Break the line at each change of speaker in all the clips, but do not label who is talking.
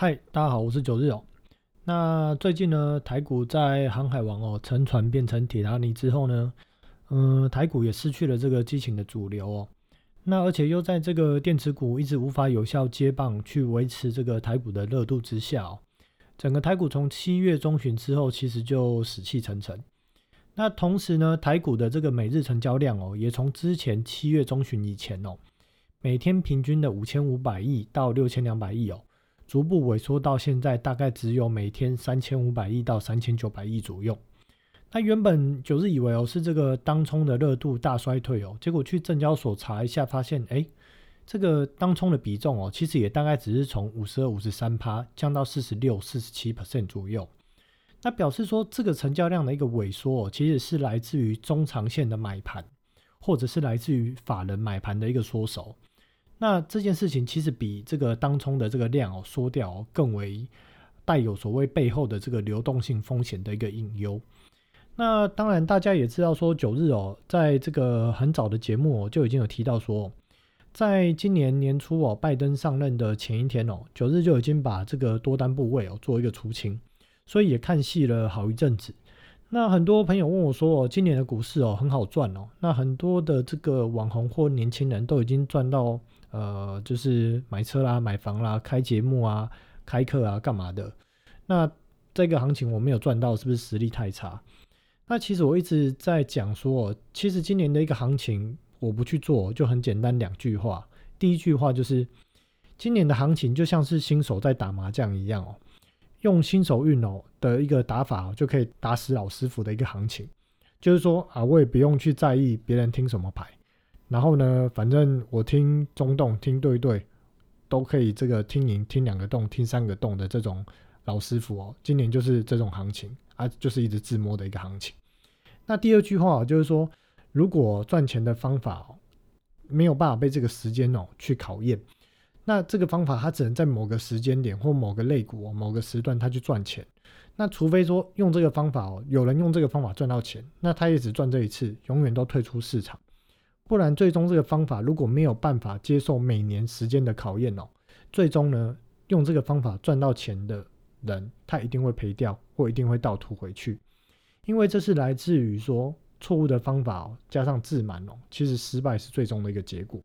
嗨，大家好，我是九日哦。那最近呢，台股在航海王哦沉船变成铁达尼之后呢，嗯，台股也失去了这个激情的主流哦。那而且又在这个电池股一直无法有效接棒去维持这个台股的热度之下哦，整个台股从七月中旬之后其实就死气沉沉。那同时呢，台股的这个每日成交量哦，也从之前七月中旬以前哦，每天平均的五千五百亿到六千两百亿哦。逐步萎缩到现在，大概只有每天三千五百亿到三千九百亿左右。那原本九日以为哦是这个当冲的热度大衰退哦，结果去证交所查一下，发现哎，这个当冲的比重哦，其实也大概只是从五十二、五十三趴降到四十六、四十七 percent 左右。那表示说，这个成交量的一个萎缩哦，其实是来自于中长线的买盘，或者是来自于法人买盘的一个缩手。那这件事情其实比这个当冲的这个量哦缩掉更为带有所谓背后的这个流动性风险的一个隐忧。那当然大家也知道说九日哦，在这个很早的节目哦就已经有提到说，在今年年初哦拜登上任的前一天哦，九日就已经把这个多单部位哦做一个出清，所以也看戏了好一阵子。那很多朋友问我说哦，今年的股市哦很好赚哦，那很多的这个网红或年轻人都已经赚到。呃，就是买车啦、买房啦、开节目啊、开课啊、干嘛的？那这个行情我没有赚到，是不是实力太差？那其实我一直在讲说，其实今年的一个行情我不去做，就很简单两句话。第一句话就是，今年的行情就像是新手在打麻将一样哦，用新手运哦的一个打法就可以打死老师傅的一个行情，就是说啊，我也不用去在意别人听什么牌。然后呢，反正我听中洞、听对对，都可以。这个听您、听两个洞、听三个洞的这种老师傅哦，今年就是这种行情啊，就是一直自摸的一个行情。那第二句话就是说，如果赚钱的方法没有办法被这个时间哦去考验，那这个方法它只能在某个时间点或某个类股、某个时段它去赚钱。那除非说用这个方法哦，有人用这个方法赚到钱，那他也只赚这一次，永远都退出市场。不然，最终这个方法如果没有办法接受每年时间的考验哦，最终呢，用这个方法赚到钱的人，他一定会赔掉，或一定会倒吐回去，因为这是来自于说错误的方法哦，加上自满哦，其实失败是最终的一个结果。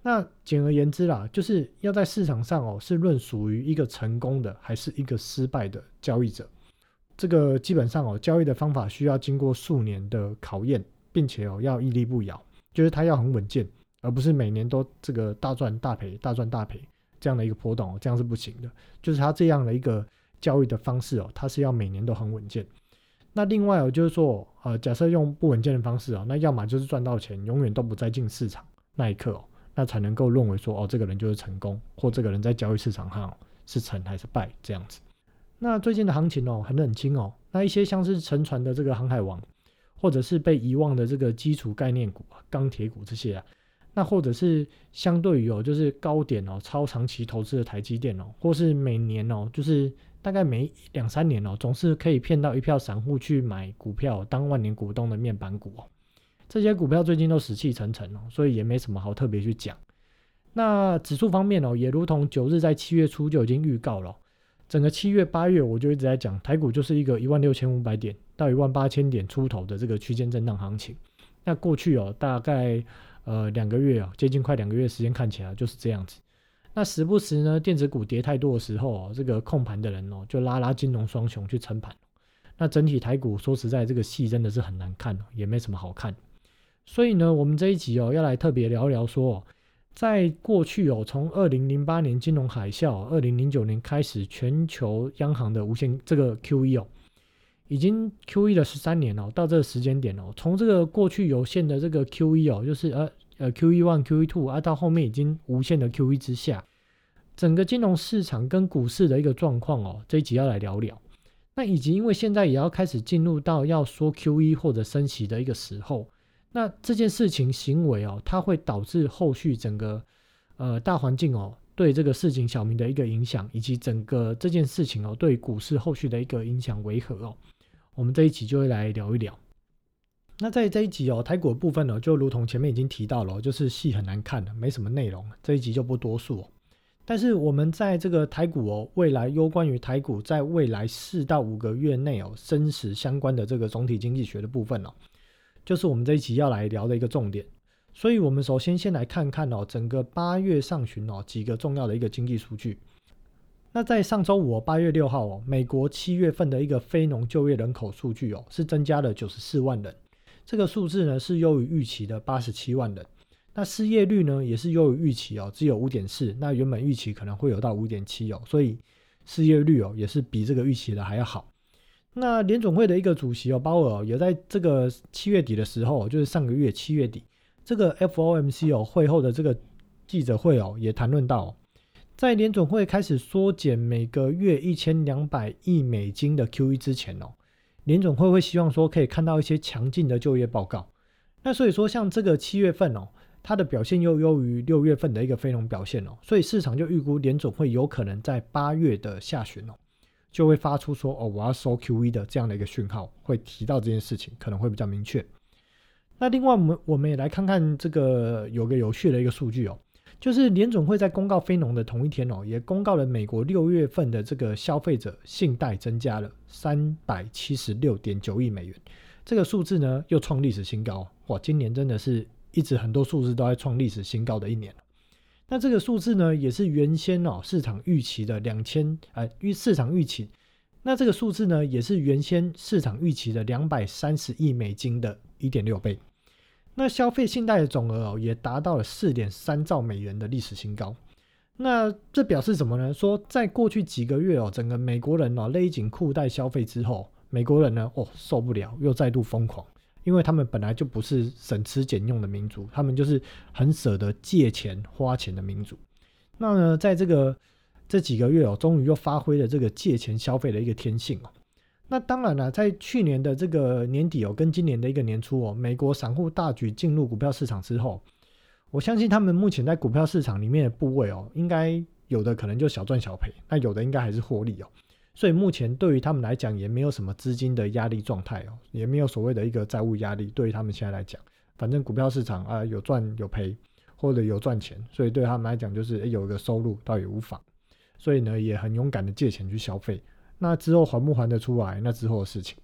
那简而言之啦，就是要在市场上哦，是论属于一个成功的，还是一个失败的交易者，这个基本上哦，交易的方法需要经过数年的考验，并且哦，要屹立不摇。就是它要很稳健，而不是每年都这个大赚大赔、大赚大赔这样的一个波动哦，这样是不行的。就是它这样的一个交易的方式哦，它是要每年都很稳健。那另外哦，就是说，呃，假设用不稳健的方式哦，那要么就是赚到钱，永远都不再进市场那一刻哦，那才能够认为说，哦，这个人就是成功，或这个人在交易市场上是成还是败这样子。那最近的行情哦，很冷清哦，那一些像是沉船的这个航海王。或者是被遗忘的这个基础概念股啊，钢铁股这些啊，那或者是相对于哦，就是高点哦，超长期投资的台积电哦，或是每年哦，就是大概每两三年哦，总是可以骗到一票散户去买股票当万年股东的面板股哦，这些股票最近都死气沉沉哦，所以也没什么好特别去讲。那指数方面哦，也如同九日在七月初就已经预告了。整个七月八月，我就一直在讲台股就是一个一万六千五百点到一万八千点出头的这个区间震荡行情。那过去哦，大概呃两个月啊，接近快两个月时间看起来就是这样子。那时不时呢，电子股跌太多的时候哦，这个控盘的人哦，就拉拉金融双雄去撑盘。那整体台股说实在，这个戏真的是很难看哦，也没什么好看。所以呢，我们这一集哦，要来特别聊一聊说。哦在过去哦，从二零零八年金融海啸，二零零九年开始，全球央行的无限这个 QE 哦，已经 QE 了十三年哦，到这个时间点哦，从这个过去有限的这个 QE 哦，就是呃呃 QE one QE two 啊，到后面已经无限的 QE 之下，整个金融市场跟股市的一个状况哦，这一集要来聊聊。那以及因为现在也要开始进入到要说 QE 或者升息的一个时候。那这件事情行为哦，它会导致后续整个呃大环境哦对这个事情小明的一个影响，以及整个这件事情哦对股市后续的一个影响为何哦？我们这一集就会来聊一聊。那在这一集哦，台股的部分呢，就如同前面已经提到了，就是戏很难看的，没什么内容，这一集就不多说。但是我们在这个台股哦，未来攸关于台股在未来四到五个月内哦，生死相关的这个总体经济学的部分哦，就是我们这一集要来聊的一个重点。所以，我们首先先来看看哦，整个八月上旬哦，几个重要的一个经济数据。那在上周五八月六号哦，美国七月份的一个非农就业人口数据哦，是增加了九十四万人，这个数字呢是优于预期的八十七万人。那失业率呢，也是优于预期哦，只有五点四。那原本预期可能会有到五点七哦，所以失业率哦也是比这个预期的还要好。那联总会的一个主席哦鲍尔也在这个七月底的时候，就是上个月七月底，这个 FOMC 哦会后的这个记者会哦也谈论到，在联总会开始缩减每个月一千两百亿美金的 QE 之前哦，联总会会希望说可以看到一些强劲的就业报告。那所以说像这个七月份哦。它的表现又优于六月份的一个非农表现哦，所以市场就预估联总会有可能在八月的下旬哦，就会发出说哦我要收 QE 的这样的一个讯号，会提到这件事情可能会比较明确。那另外我们我们也来看看这个有个有趣的一个数据哦，就是联总会在公告非农的同一天哦，也公告了美国六月份的这个消费者信贷增加了三百七十六点九亿美元，这个数字呢又创历史新高哇，今年真的是。一直很多数字都在创历史新高的一年那这个数字呢，也是原先哦市场预期的两千啊预市场预期，那这个数字呢，也是原先市场预期的两百三十亿美金的一点六倍。那消费信贷的总额哦，也达到了四点三兆美元的历史新高。那这表示什么呢？说在过去几个月哦，整个美国人哦勒紧裤带消费之后，美国人呢哦受不了，又再度疯狂。因为他们本来就不是省吃俭用的民族，他们就是很舍得借钱花钱的民族。那呢，在这个这几个月哦，终于又发挥了这个借钱消费的一个天性哦。那当然了，在去年的这个年底哦，跟今年的一个年初哦，美国散户大举进入股票市场之后，我相信他们目前在股票市场里面的部位哦，应该有的可能就小赚小赔，那有的应该还是获利哦。所以目前对于他们来讲，也没有什么资金的压力状态哦，也没有所谓的一个债务压力。对于他们现在来讲，反正股票市场啊有赚有赔，或者有赚钱，所以对他们来讲就是有一个收入倒也无妨。所以呢，也很勇敢的借钱去消费。那之后还不还得出来，那之后的事情。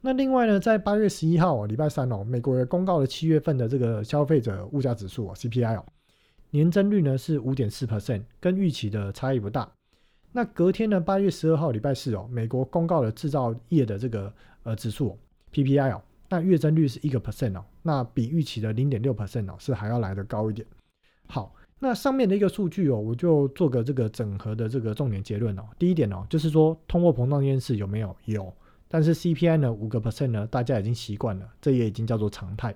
那另外呢，在八月十一号礼拜三哦，美国公告了七月份的这个消费者物价指数哦 CPI 哦，年增率呢是五点四 percent，跟预期的差异不大。那隔天呢？八月十二号，礼拜四哦，美国公告了制造业的这个呃指数 PPI 哦，那月增率是一个 percent 哦，那比预期的零点六 percent 哦是还要来的高一点。好，那上面的一个数据哦，我就做个这个整合的这个重点结论哦。第一点哦，就是说通货膨胀这件事有没有？有，但是 CPI 呢五个 percent 呢，大家已经习惯了，这也已经叫做常态。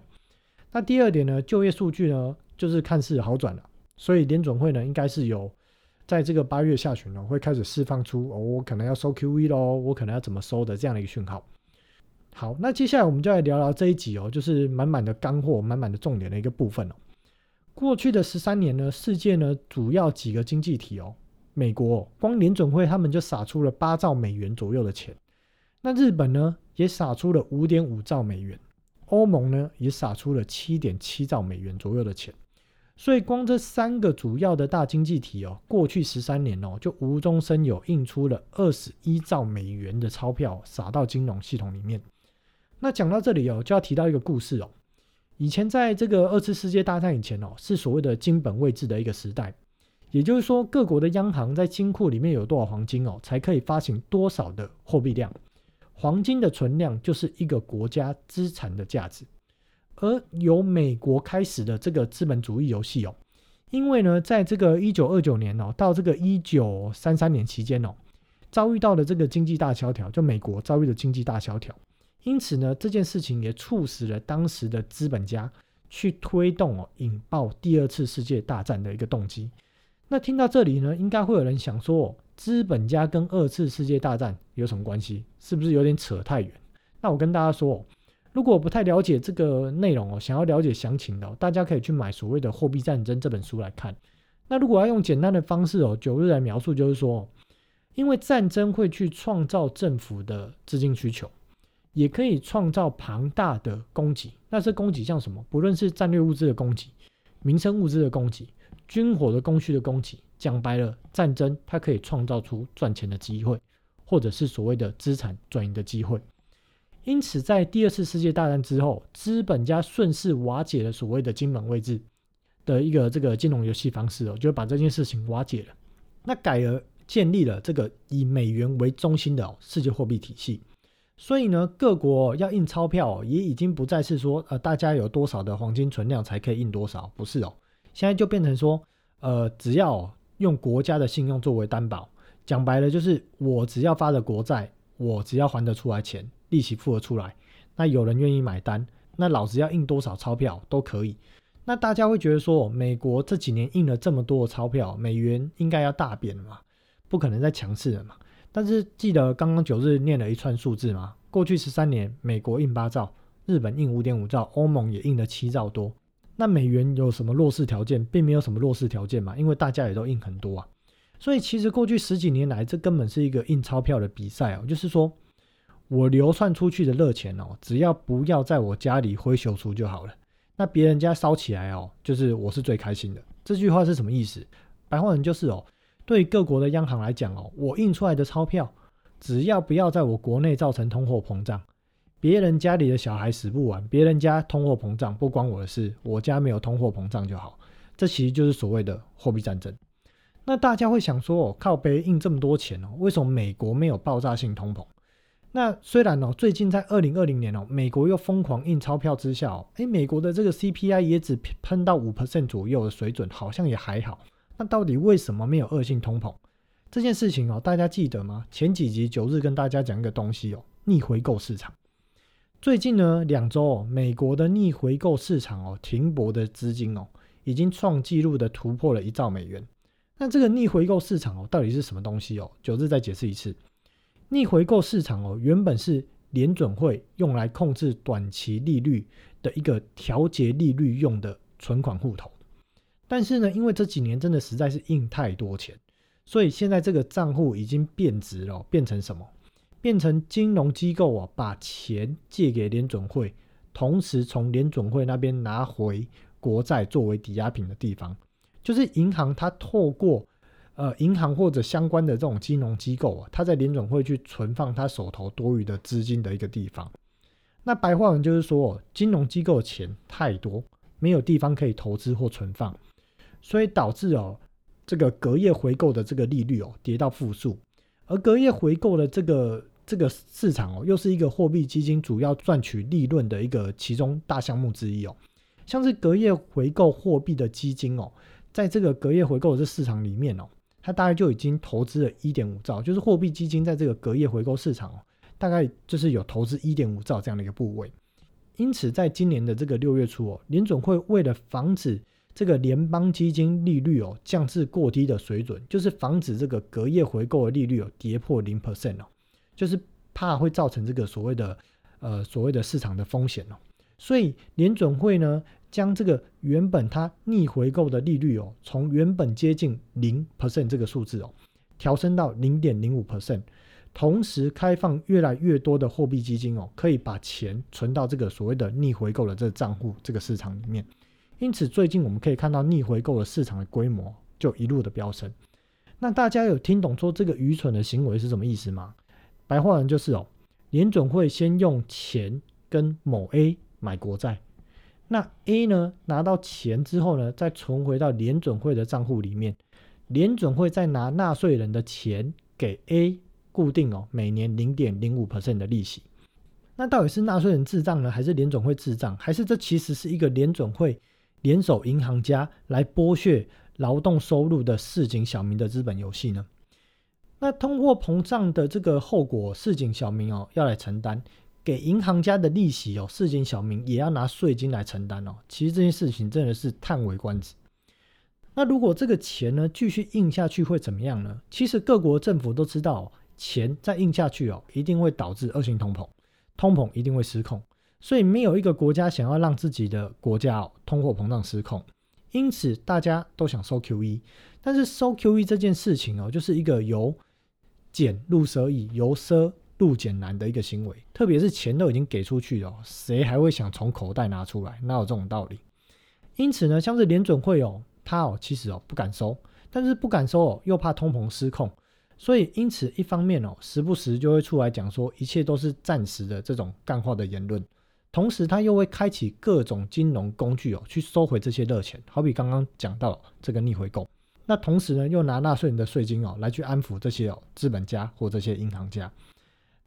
那第二点呢，就业数据呢，就是看似好转了，所以联准会呢应该是有。在这个八月下旬呢，会开始释放出哦，我可能要收 QE 喽，我可能要怎么收的这样的一个讯号。好，那接下来我们就来聊聊这一集哦，就是满满的干货、满满的重点的一个部分哦。过去的十三年呢，世界呢主要几个经济体哦，美国光联准会他们就撒出了八兆美元左右的钱，那日本呢也撒出了五点五兆美元，欧盟呢也撒出了七点七兆美元左右的钱。所以，光这三个主要的大经济体哦，过去十三年哦，就无中生有印出了二十一兆美元的钞票撒到金融系统里面。那讲到这里哦，就要提到一个故事哦。以前在这个二次世界大战以前哦，是所谓的金本位制的一个时代，也就是说，各国的央行在金库里面有多少黄金哦，才可以发行多少的货币量。黄金的存量就是一个国家资产的价值。而由美国开始的这个资本主义游戏哦，因为呢，在这个一九二九年哦，到这个一九三三年期间哦，遭遇到了这个经济大萧条，就美国遭遇的经济大萧条，因此呢，这件事情也促使了当时的资本家去推动哦，引爆第二次世界大战的一个动机。那听到这里呢，应该会有人想说，哦资本家跟二次世界大战有什么关系？是不是有点扯太远？那我跟大家说。如果不太了解这个内容哦，想要了解详情的，大家可以去买所谓的《货币战争》这本书来看。那如果要用简单的方式哦，九日来描述，就是说，因为战争会去创造政府的资金需求，也可以创造庞大的供给。那这供给像什么？不论是战略物资的供给、民生物资的供给、军火的供需的供给，讲白了，战争它可以创造出赚钱的机会，或者是所谓的资产转移的机会。因此，在第二次世界大战之后，资本家顺势瓦解了所谓的金本位制的一个这个金融游戏方式哦，就把这件事情瓦解了。那改而建立了这个以美元为中心的世界货币体系。所以呢，各国要印钞票也已经不再是说呃大家有多少的黄金存量才可以印多少，不是哦。现在就变成说，呃，只要用国家的信用作为担保，讲白了就是我只要发的国债，我只要还得出来钱。利息付了出来，那有人愿意买单，那老子要印多少钞票都可以。那大家会觉得说，美国这几年印了这么多的钞票，美元应该要大贬了嘛？不可能再强势了嘛？但是记得刚刚九日念了一串数字吗？过去十三年，美国印八兆，日本印五点五兆，欧盟也印了七兆多。那美元有什么弱势条件？并没有什么弱势条件嘛，因为大家也都印很多啊。所以其实过去十几年来，这根本是一个印钞票的比赛哦，就是说。我流窜出去的热钱哦，只要不要在我家里挥手出就好了。那别人家烧起来哦，就是我是最开心的。这句话是什么意思？白话文就是哦，对各国的央行来讲哦，我印出来的钞票，只要不要在我国内造成通货膨胀，别人家里的小孩死不完，别人家通货膨胀不关我的事，我家没有通货膨胀就好。这其实就是所谓的货币战争。那大家会想说，靠背印这么多钱哦，为什么美国没有爆炸性通膨？那虽然哦，最近在二零二零年哦，美国又疯狂印钞票之下哦，诶，美国的这个 CPI 也只喷到五 percent 左右的水准，好像也还好。那到底为什么没有恶性通膨这件事情哦？大家记得吗？前几集九日跟大家讲一个东西哦，逆回购市场。最近呢两周哦，美国的逆回购市场哦，停泊的资金哦，已经创纪录的突破了一兆美元。那这个逆回购市场哦，到底是什么东西哦？九日再解释一次。逆回购市场哦，原本是联准会用来控制短期利率的一个调节利率用的存款户头，但是呢，因为这几年真的实在是印太多钱，所以现在这个账户已经变值了，变成什么？变成金融机构啊，把钱借给联准会，同时从联准会那边拿回国债作为抵押品的地方，就是银行它透过。呃，银行或者相关的这种金融机构啊，它在联总会去存放它手头多余的资金的一个地方。那白话文就是说，金融机构钱太多，没有地方可以投资或存放，所以导致哦，这个隔夜回购的这个利率哦跌到负数。而隔夜回购的这个这个市场哦，又是一个货币基金主要赚取利润的一个其中大项目之一哦。像是隔夜回购货币的基金哦，在这个隔夜回购的市场里面哦。它大概就已经投资了一点五兆，就是货币基金在这个隔夜回购市场哦，大概就是有投资一点五兆这样的一个部位。因此，在今年的这个六月初哦，联总会为了防止这个联邦基金利率哦降至过低的水准，就是防止这个隔夜回购的利率哦跌破零 percent 哦，就是怕会造成这个所谓的呃所谓的市场的风险哦，所以联总会呢。将这个原本它逆回购的利率哦，从原本接近零 percent 这个数字哦，调升到零点零五 percent，同时开放越来越多的货币基金哦，可以把钱存到这个所谓的逆回购的这个账户这个市场里面。因此，最近我们可以看到逆回购的市场的规模就一路的飙升。那大家有听懂说这个愚蠢的行为是什么意思吗？白话文就是哦，联准会先用钱跟某 A 买国债。那 A 呢拿到钱之后呢，再存回到联准会的账户里面，联准会再拿纳税人的钱给 A 固定哦，每年零点零五 percent 的利息。那到底是纳税人智障呢，还是联准会智障，还是这其实是一个联准会联手银行家来剥削劳动收入的市井小民的资本游戏呢？那通货膨胀的这个后果，市井小民哦要来承担。给银行家的利息哦，市井小民也要拿税金来承担哦。其实这件事情真的是叹为观止。那如果这个钱呢继续印下去会怎么样呢？其实各国政府都知道，钱再印下去哦，一定会导致恶性通膨，通膨一定会失控。所以没有一个国家想要让自己的国家哦通货膨胀失控，因此大家都想收 QE。但是收 QE 这件事情哦，就是一个由俭入奢易，由奢。入简难的一个行为，特别是钱都已经给出去了，谁还会想从口袋拿出来？哪有这种道理？因此呢，像是联准会哦，他哦其实哦不敢收，但是不敢收哦，又怕通膨失控，所以因此一方面哦，时不时就会出来讲说一切都是暂时的这种干话的言论，同时他又会开启各种金融工具哦，去收回这些热钱，好比刚刚讲到这个逆回购，那同时呢又拿纳税人的税金哦来去安抚这些哦资本家或这些银行家，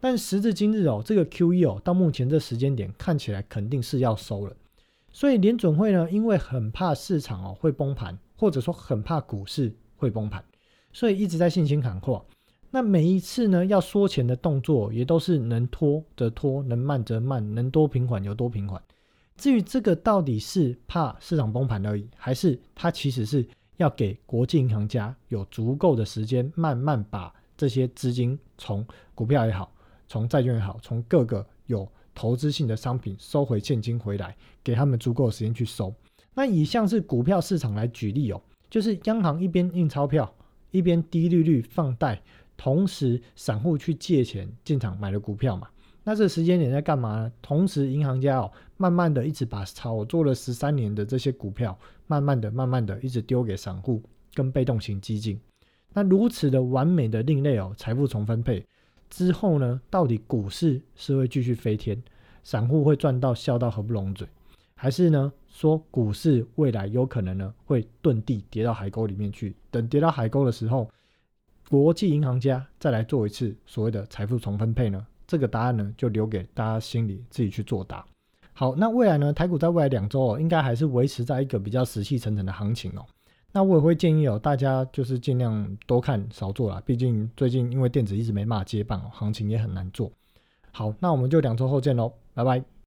但时至今日哦，这个 QE 哦到目前这时间点看起来肯定是要收了。所以联准会呢，因为很怕市场哦会崩盘，或者说很怕股市会崩盘，所以一直在信心喊话。那每一次呢要缩钱的动作，也都是能拖则拖，能慢则慢，能多平缓有多平缓。至于这个到底是怕市场崩盘而已，还是它其实是要给国际银行家有足够的时间，慢慢把这些资金从股票也好，从债券也好，从各个有。投资性的商品收回现金回来，给他们足够的时间去收。那以像是股票市场来举例哦，就是央行一边印钞票，一边低利率放贷，同时散户去借钱进场买了股票嘛。那这时间点在干嘛呢？同时银行家哦，慢慢的一直把炒作了十三年的这些股票，慢慢的、慢慢的一直丢给散户跟被动型基金。那如此的完美的另类哦，财富重分配。之后呢？到底股市是会继续飞天，散户会赚到笑到合不拢嘴，还是呢？说股市未来有可能呢会遁地跌到海沟里面去？等跌到海沟的时候，国际银行家再来做一次所谓的财富重分配呢？这个答案呢就留给大家心里自己去作答。好，那未来呢？台股在未来两周哦，应该还是维持在一个比较死气沉沉的行情哦。那我也会建议哦，大家就是尽量多看少做啦。毕竟最近因为电子一直没办法接棒，行情也很难做。好，那我们就两周后见喽，拜拜。